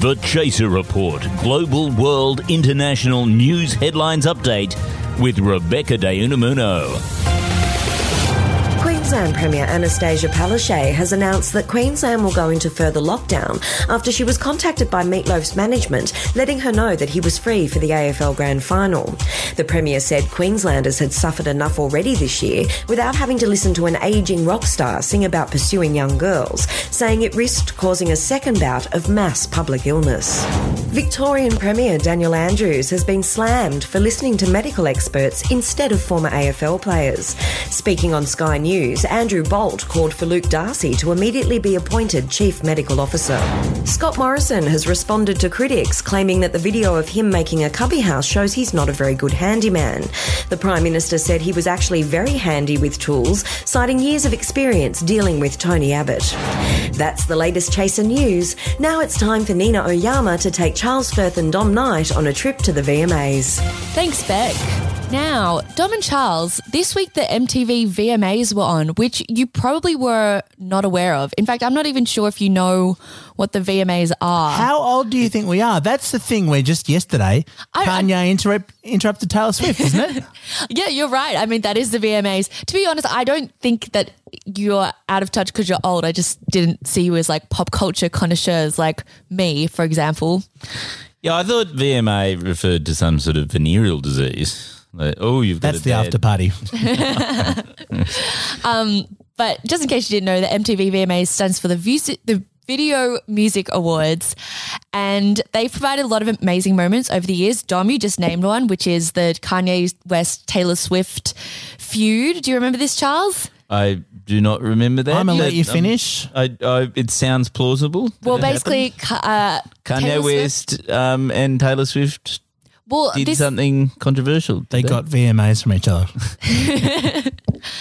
The Chaser Report Global World International News Headlines Update with Rebecca De Unamuno. Queensland Premier Annastacia Palaszczuk has announced that Queensland will go into further lockdown after she was contacted by Meatloaf's management, letting her know that he was free for the AFL Grand Final. The Premier said Queenslanders had suffered enough already this year without having to listen to an ageing rock star sing about pursuing young girls, saying it risked causing a second bout of mass public illness. Victorian Premier Daniel Andrews has been slammed for listening to medical experts instead of former AFL players. Speaking on Sky News, Andrew Bolt called for Luke Darcy to immediately be appointed Chief Medical Officer. Scott Morrison has responded to critics claiming that the video of him making a cubby house shows he's not a very good handyman. The Prime Minister said he was actually very handy with tools, citing years of experience dealing with Tony Abbott. That's the latest Chaser News. Now it's time for Nina Oyama to take Charles Firth and Dom Knight on a trip to the VMAs. Thanks, Beck. Now, Dom and Charles, this week the MTV VMAs were on, which you probably were not aware of. In fact, I'm not even sure if you know what the VMAs are. How old do you think we are? That's the thing where just yesterday I- Kanye interrupt, interrupted Taylor Swift, isn't it? Yeah, you're right. I mean, that is the VMAs. To be honest, I don't think that you're out of touch because you're old. I just didn't see you as like pop culture connoisseurs like me, for example. Yeah, I thought VMA referred to some sort of venereal disease. Like, oh, you've got That's a the bad- after party. But just in case you didn't know, the MTV VMAs stands for the, Vus- the Video Music Awards. And they've provided a lot of amazing moments over the years. Dom, you just named one, which is the Kanye West Taylor Swift feud. Do you remember this, Charles? I do not remember that. I'm going to let but, you um, finish. I, I, it sounds plausible. Well, basically, uh. Kanye Taylor Swift- West um, and Taylor Swift well, did this, something controversial. They did got VMAs from each other.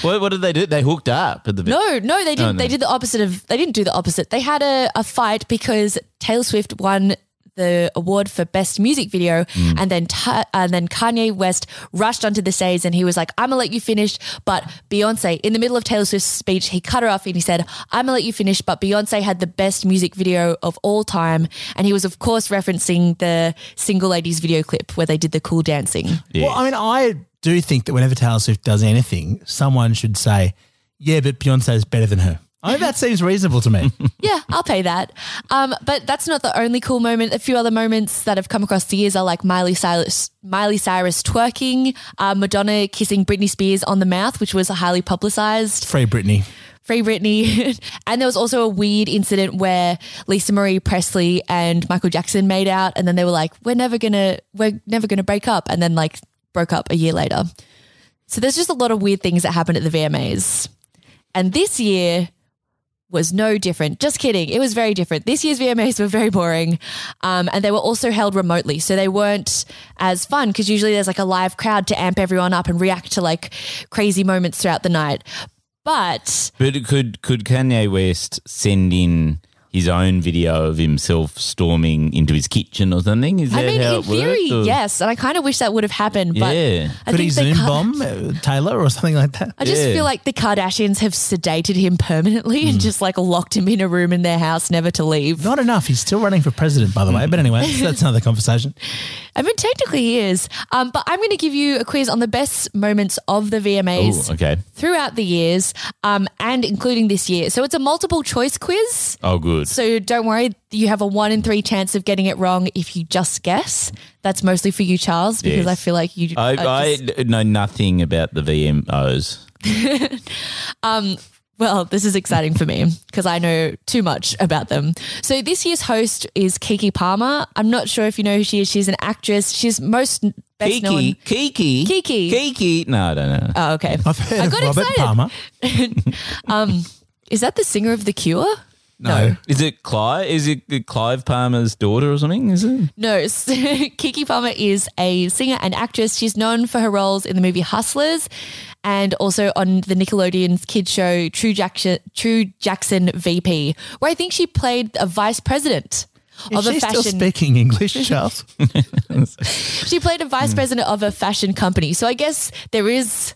What, what did they do? They hooked up at the No, no, they oh, didn't. no. They did the opposite of. They didn't do the opposite. They had a, a fight because Taylor Swift won the award for best music video, mm. and then Ta- and then Kanye West rushed onto the stage and he was like, "I'm gonna let you finish," but Beyonce, in the middle of Taylor Swift's speech, he cut her off and he said, "I'm gonna let you finish," but Beyonce had the best music video of all time, and he was of course referencing the Single Ladies video clip where they did the cool dancing. Yeah. Well, I mean, I do think that whenever Taylor Swift does anything, someone should say, yeah, but Beyonce is better than her. I mean, that seems reasonable to me. Yeah, I'll pay that. Um, but that's not the only cool moment. A few other moments that have come across the years are like Miley Cyrus, Miley Cyrus twerking, uh, Madonna kissing Britney Spears on the mouth, which was highly publicized. Free Britney. Free Britney. and there was also a weird incident where Lisa Marie Presley and Michael Jackson made out, and then they were like, "We're never gonna, we're never gonna break up," and then like broke up a year later. So there's just a lot of weird things that happened at the VMAs. And this year was no different. Just kidding. It was very different. This year's VMAs were very boring. Um, and they were also held remotely. So they weren't as fun because usually there's like a live crowd to amp everyone up and react to like crazy moments throughout the night. But But could could Kanye West send in his own video of himself storming into his kitchen or something? Is that I mean, how in it theory, worked, yes. And I kind of wish that would have happened. But Yeah. I Could he think the Zoom Ka- bomb uh, Taylor or something like that? I just Yeah. feel like the Kardashians have sedated him permanently Hmm. and just like locked him in a room in their house, never to leave. Not enough. He's still running for president, by the way. But anyway, that's, that's another conversation. I mean, technically he is. Um, but I'm going to give you a quiz on the best moments of the VMAs Ooh, okay. throughout the years um, and including this year. So it's a multiple choice quiz. Oh, good. So don't worry, you have a one in three chance of getting it wrong if you just guess. That's mostly for you, Charles, because Yes. I feel like you. I, are I know nothing about the VMOs. um, Well, this is exciting for me because I know too much about them. So this year's host is Keke Palmer. I'm not sure if you know who she is. She's an actress. She's most best Kiki, known. Kiki, Kiki. Kiki. No, I don't know. Oh, okay. I've heard I of got Robert excited. Palmer. Is that the singer of The Cure? No. Is it Clive? Is it Clive Palmer's daughter or something? Is it? No, Keke Palmer is a singer and actress. She's known for her roles in the movie Hustlers and also on the Nickelodeon's kids show True Jackson, True Jackson VP, where I think she played a vice president. Is of a she fashion still speaking English, Charles? She played a vice president of a fashion company. So I guess there is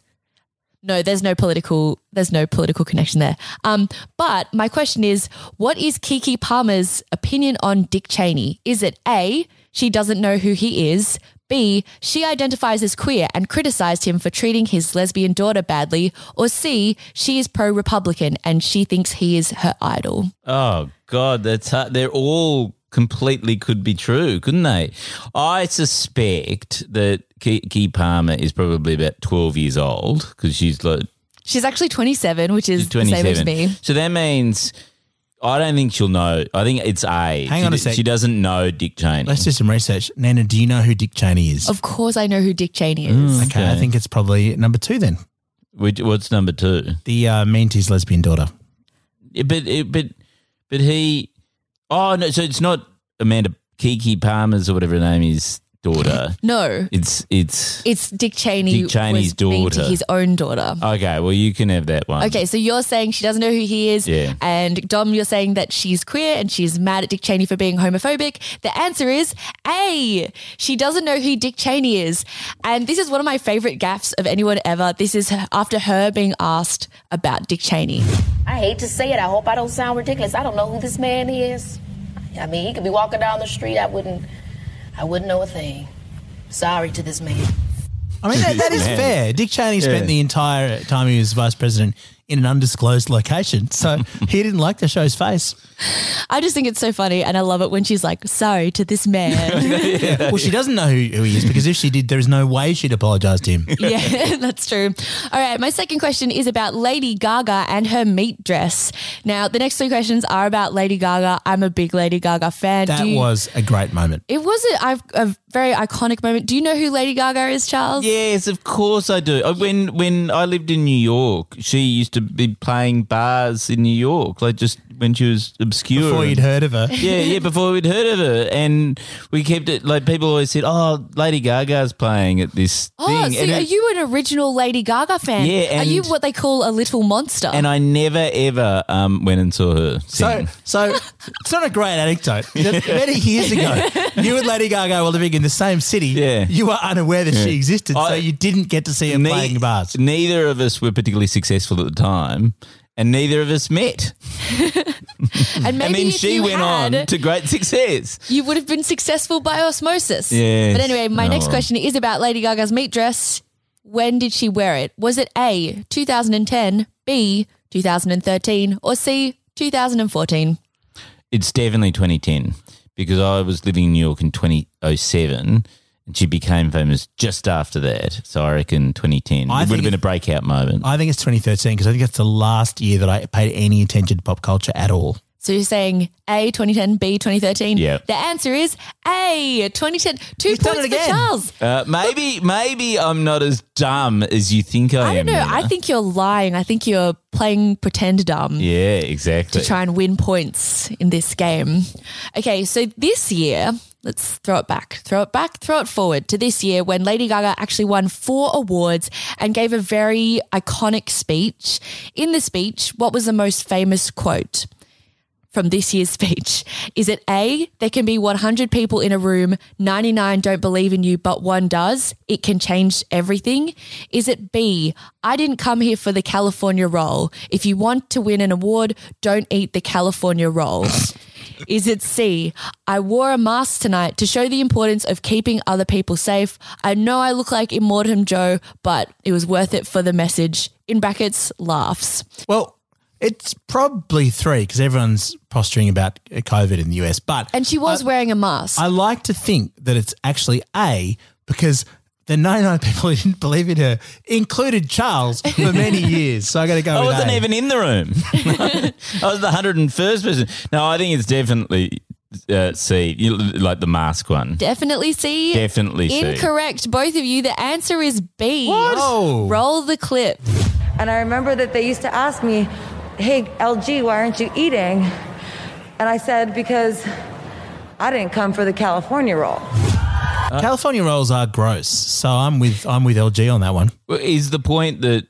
no, there's no political there's no political connection there. Um, but my question is, what is Keke Palmer's opinion on Dick Cheney? Is it A, she doesn't know who he is? B, she identifies as queer and criticized him for treating his lesbian daughter badly, or C, she is pro Republican and she thinks he is her idol. Oh God, that's hard. they're all completely could be true, couldn't they? I suspect that Key Palmer is probably about twelve years old because she's like She's actually 27, which is she's the same as me. So that means I don't think she'll know. I think it's A. Hang she, on a d- sec. She doesn't know Dick Cheney. Let's do some research. Nana, do you know who Dick Cheney is? Of course, I know who Dick Cheney is. Mm. okay, I think it's probably number two then. Which, what's number two? The uh, mean to his lesbian daughter. Yeah, but it- but but he. Oh no! So it's not Amanda Keke Palmer's or whatever her name is daughter. No, It's it's it's Dick Cheney. Dick Cheney's was mean to daughter. his own daughter. okay. Well, you can have that one. Okay, so you're saying she doesn't know who he is, Yeah. and Dom, you're saying that she's queer and she's mad at Dick Cheney for being homophobic. The answer is A. She doesn't know who Dick Cheney is, and this is one of my favorite gaffes of anyone ever. This is after her being asked about Dick Cheney. I hate to say it. I hope I don't sound ridiculous. I don't know who this man is. I mean, he could be walking down the street. I wouldn't. I wouldn't know a thing. Sorry to this man. I mean, that, that is fair. Dick Cheney spent Yeah. the entire time he was vice president in an undisclosed location. So he didn't like the show's face. I just think it's so funny, and I love it when she's like, "Sorry to this man." Well, she doesn't know who, who he is because if she did, there is no way she'd apologize to him. yeah, that's true. All right, my second question is about Lady Gaga and her meat dress. Now, the next three questions are about Lady Gaga. I'm a big Lady Gaga fan. That you- was a great moment. It was a, a very iconic moment. Do you know who Lady Gaga is, Charles? Yes, of course I do. Uh, When when I lived in New York, she used to be playing bars in New York, like just when she was obscure. Before you'd heard of her. Yeah, yeah, before we'd heard of her, and we kept it like people always said, "Oh, Lady Gaga's playing at this Oh, thing," so and, are it- you an original Lady Gaga fan? Yeah, Are you what they call a little monster? and I never ever um, went and saw her So, sing. so it's not a great anecdote. Many years ago, you and Lady Gaga were living in the same city. Yeah. You were unaware that she Yeah. existed, so I- you didn't get to see her Ne- playing bars. Neither of us were particularly successful at the time, and neither of us met. and maybe and then if she went had, on to great success. you would have been successful by osmosis. Yes. But anyway, my Oh, next question is about Lady Gaga's meat dress. When did she wear it? Was it A, 2010, B, 2013, or C, 2014? It's definitely 2010 because I was living in New York in 2007 and she became famous just after that. So I reckon 2010. I it would have been a breakout moment. I think it's 2013 because I think that's the last year that I paid any attention to pop culture at all. So you're saying A, 2010, B, 2013? Yeah. The answer is A, 2010. Two He's points for again. Charles. Uh, maybe maybe I'm not as dumb as you think I, I am. don't know. Nina. I think you're lying. I think you're playing pretend dumb. Yeah, exactly. to try and win points in this game. Okay, so this year, let's throw it back, throw it back, throw it forward to this year when Lady Gaga actually won four awards and gave a very iconic speech. In the speech, what was the most famous quote? From this year's speech. Is it A, there can be 100 people in a room, 99 don't believe in you, but one does? It can change everything? Is it B, I didn't come here for the California roll. If you want to win an award, don't eat the California roll. Is it C? I wore a mask tonight to show the importance of keeping other people safe. I know I look like Immortan Joe, but it was worth it for the message. In brackets, laughs. Well, it's probably three because everyone's posturing about COVID in the US. But And she was wearing a mask. I like to think that it's actually A because the 99 people who didn't believe in her included Charles for many years. So I got to go I with wasn't A. even in the room. I was the 101st person. No, I think it's definitely uh, C, you- like the mask one. Definitely C. Definitely C. Incorrect. Both of you. The answer is B. What? Oh. Roll the clip. And I remember that they used to ask me, Hey, LG, why aren't you eating? And I said, Because I didn't come for the California roll. California rolls are gross, so I'm with I'm with LG on that one. Is the point that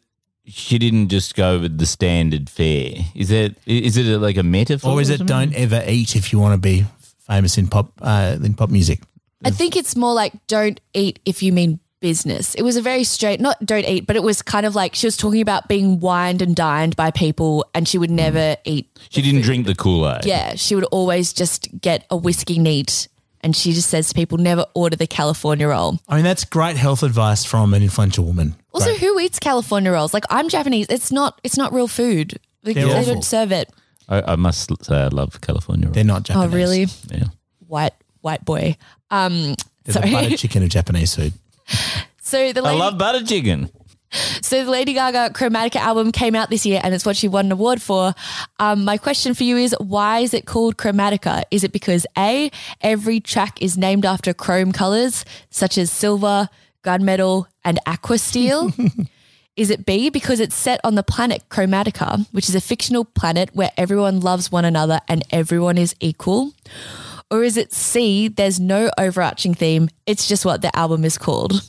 she didn't just go with the standard fare? Is it is it like a metaphor, Or is it something? don't ever eat if you want to be famous in pop uh, in pop music? I think it's more like don't eat if you mean business. It was a very straight, not don't eat, but it was kind of like she was talking about being wined and dined by people and she would never eat. She didn't drink the Kool Aid. Yeah, she would always just get a whiskey neat. And she just says to people, never order the California roll. I mean, that's great health advice from an influential woman. Also, Great. who eats California rolls? Like I'm Japanese. It's not. It's not real food. Like, They're awful. don't serve it. I, I must say I love California. Rolls. They're not Japanese. Oh, really? Yeah. White white boy. Um, They're the sorry. butter chicken of Japanese food. So the I love butter chicken. so the Lady Gaga Chromatica album came out this year, and it's what she won an award for. Um, my question for you is, why is it called Chromatica? Is it because a every track is named after chrome colors such as silver, gunmetal, and aqua steel? Is it B, because it's set on the planet Chromatica, which is a fictional planet where everyone loves one another and everyone is equal? Or is it C, there's no overarching theme, it's just what the album is called?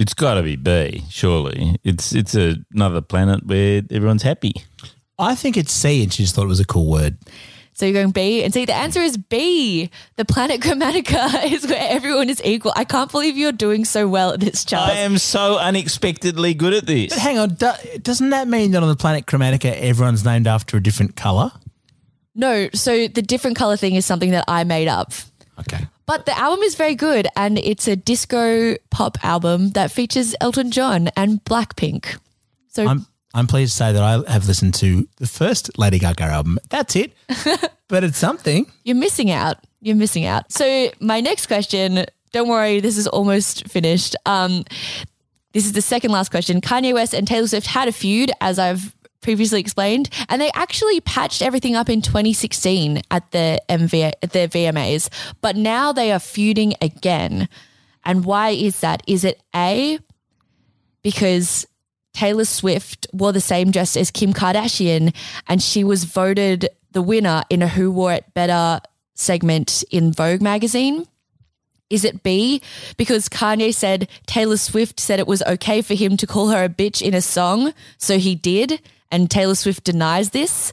It's got to be B, surely. It's it's a, another planet where everyone's happy. I think it's C, and she just thought it was a cool word. So you're going B and C. The answer is B. The planet Chromatica is where everyone is equal. I can't believe you're doing so well at this, Charles. I am so unexpectedly good at this. But hang on, do, doesn't that mean that on the planet Chromatica, everyone's named after a different color? no, so the different color thing is something that I made up. Okay. But the album is very good and it's a disco pop album that features Elton John and Blackpink. So I'm I'm pleased to say that I have listened to the first Lady Gaga album. That's it, but it's something. you're missing out. You're missing out. So my next question, don't worry, this is almost finished. Um, this is the second last question. Kanye West and Taylor Swift had a feud, as I've previously explained, and they actually patched everything up in 2016 at the MV at the VMAs, but now they are feuding again. And why is that? Is it A because Taylor Swift wore the same dress as Kim Kardashian and she was voted the winner in a Who Wore It Better segment in Vogue magazine? Is it B because Kanye said Taylor Swift said it was okay for him to call her a bitch in a song, so he did, and Taylor Swift denies this?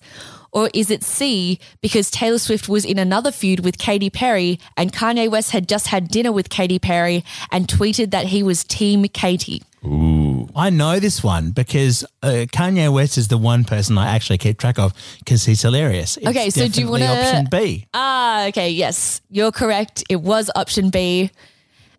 Or is it C because Taylor Swift was in another feud with Katy Perry and Kanye West had just had dinner with Katy Perry and tweeted that he was Team Katy? Ooh. I know this one because uh, Kanye West is the one person I actually keep track of because he's hilarious. It's Okay, so do you wanna- option B? Ah, okay, yes, you're correct. It was option B.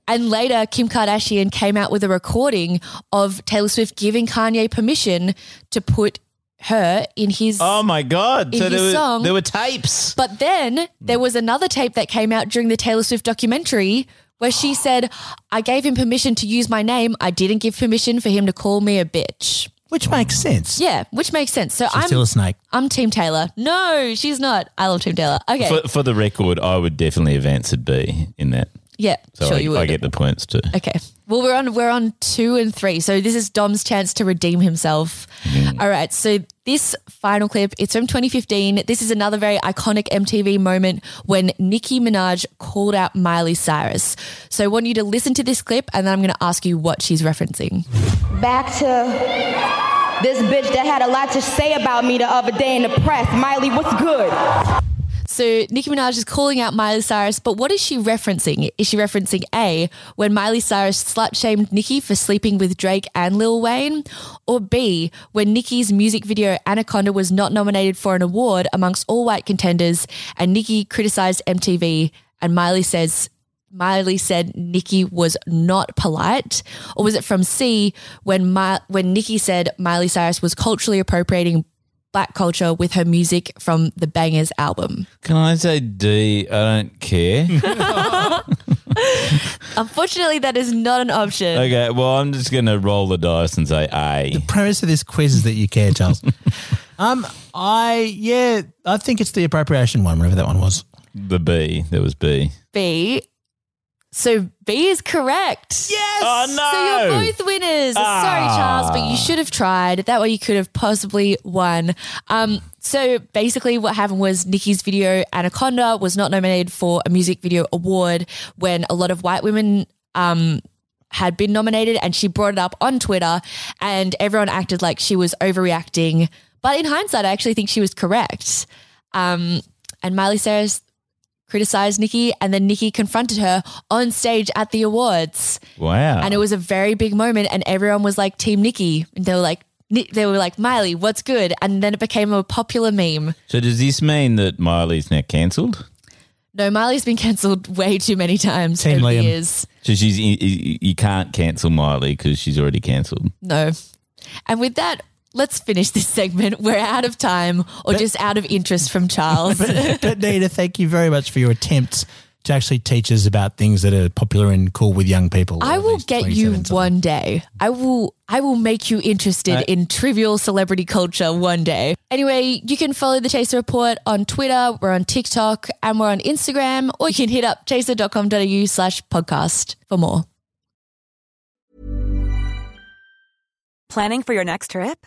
And later, Kim Kardashian came out with a recording of Taylor Swift giving Kanye permission to put her in his. Oh my god! In So there his were song- there were tapes. But then there was another tape that came out during the Taylor Swift documentary where she said, I gave him permission to use my name. I didn't give permission for him to call me a bitch. Which makes sense. Yeah, which makes sense. So She's I'm still a snake. I'm Team Taylor. No, she's not. I love Team Taylor. Okay. For, for the record, I would definitely have answered B in that. Yeah, So sure I, you would. I get the points too. Okay. Well, we're on we're on two and three, so this is Dom's chance to redeem himself. All right. So this final clip, it's from 2015. This is another very iconic MTV moment when Nicki Minaj called out Miley Cyrus. So I want you to listen to this clip, and then I'm going to ask you what she's referencing. Back to this bitch that had a lot to say about me the other day in the press. Miley, what's good? So Nicki Minaj is calling out Miley Cyrus, but what is she referencing? Is she referencing A, when Miley Cyrus slut shamed Nicki for sleeping with Drake and Lil Wayne? Or B, when Nicki's music video Anaconda was not nominated for an award amongst all white contenders and Nicki criticized MTV and Miley says Miley said Nicki was not polite? Or was it from C when Mi- when Nicki said Miley Cyrus was culturally appropriating black culture with her music from the Bangerz album? Can I say D? I don't care. Unfortunately, that is not an option. okay, well, I'm just going to roll the dice and say A. The premise of this quiz is that you care, Charles. um, I yeah, I think it's the appropriation one, whatever that one was. The B. There was B. B. So B is correct. Yes. Oh no! So you're both winners. Sorry, Ah. Charles, but you should have tried. That way you could have possibly won. Um, so basically, what happened was Nicki's video Anaconda was not nominated for a music video award when a lot of white women um, had been nominated, and she brought it up on Twitter, and everyone acted like she was overreacting. But in hindsight, I actually think she was correct. Um, and Miley Cyrus criticized Nicki, and then Nicki confronted her on stage at the awards. Wow. And it was a very big moment, and everyone was like Team Nicki. And they were like, they were like, Miley, what's good? And then it became a popular meme. so does this mean that Miley's now cancelled? No, Miley's been cancelled way too many times Team over Liam. years. So she's you you can't cancel Miley because she's already cancelled. No. And with that, let's finish this segment. We're out of time or just out of interest from Charles. but Nita, thank you very much for your attempts to actually teach us about things that are popular and cool with young people. I will get you something. one day. I will I will make you interested in trivial celebrity culture one day. Anyway, you can follow the Chaser Report on Twitter, we're on TikTok, and we're on Instagram, or you can hit up chaser.com.au slash podcast for more. Planning for your next trip?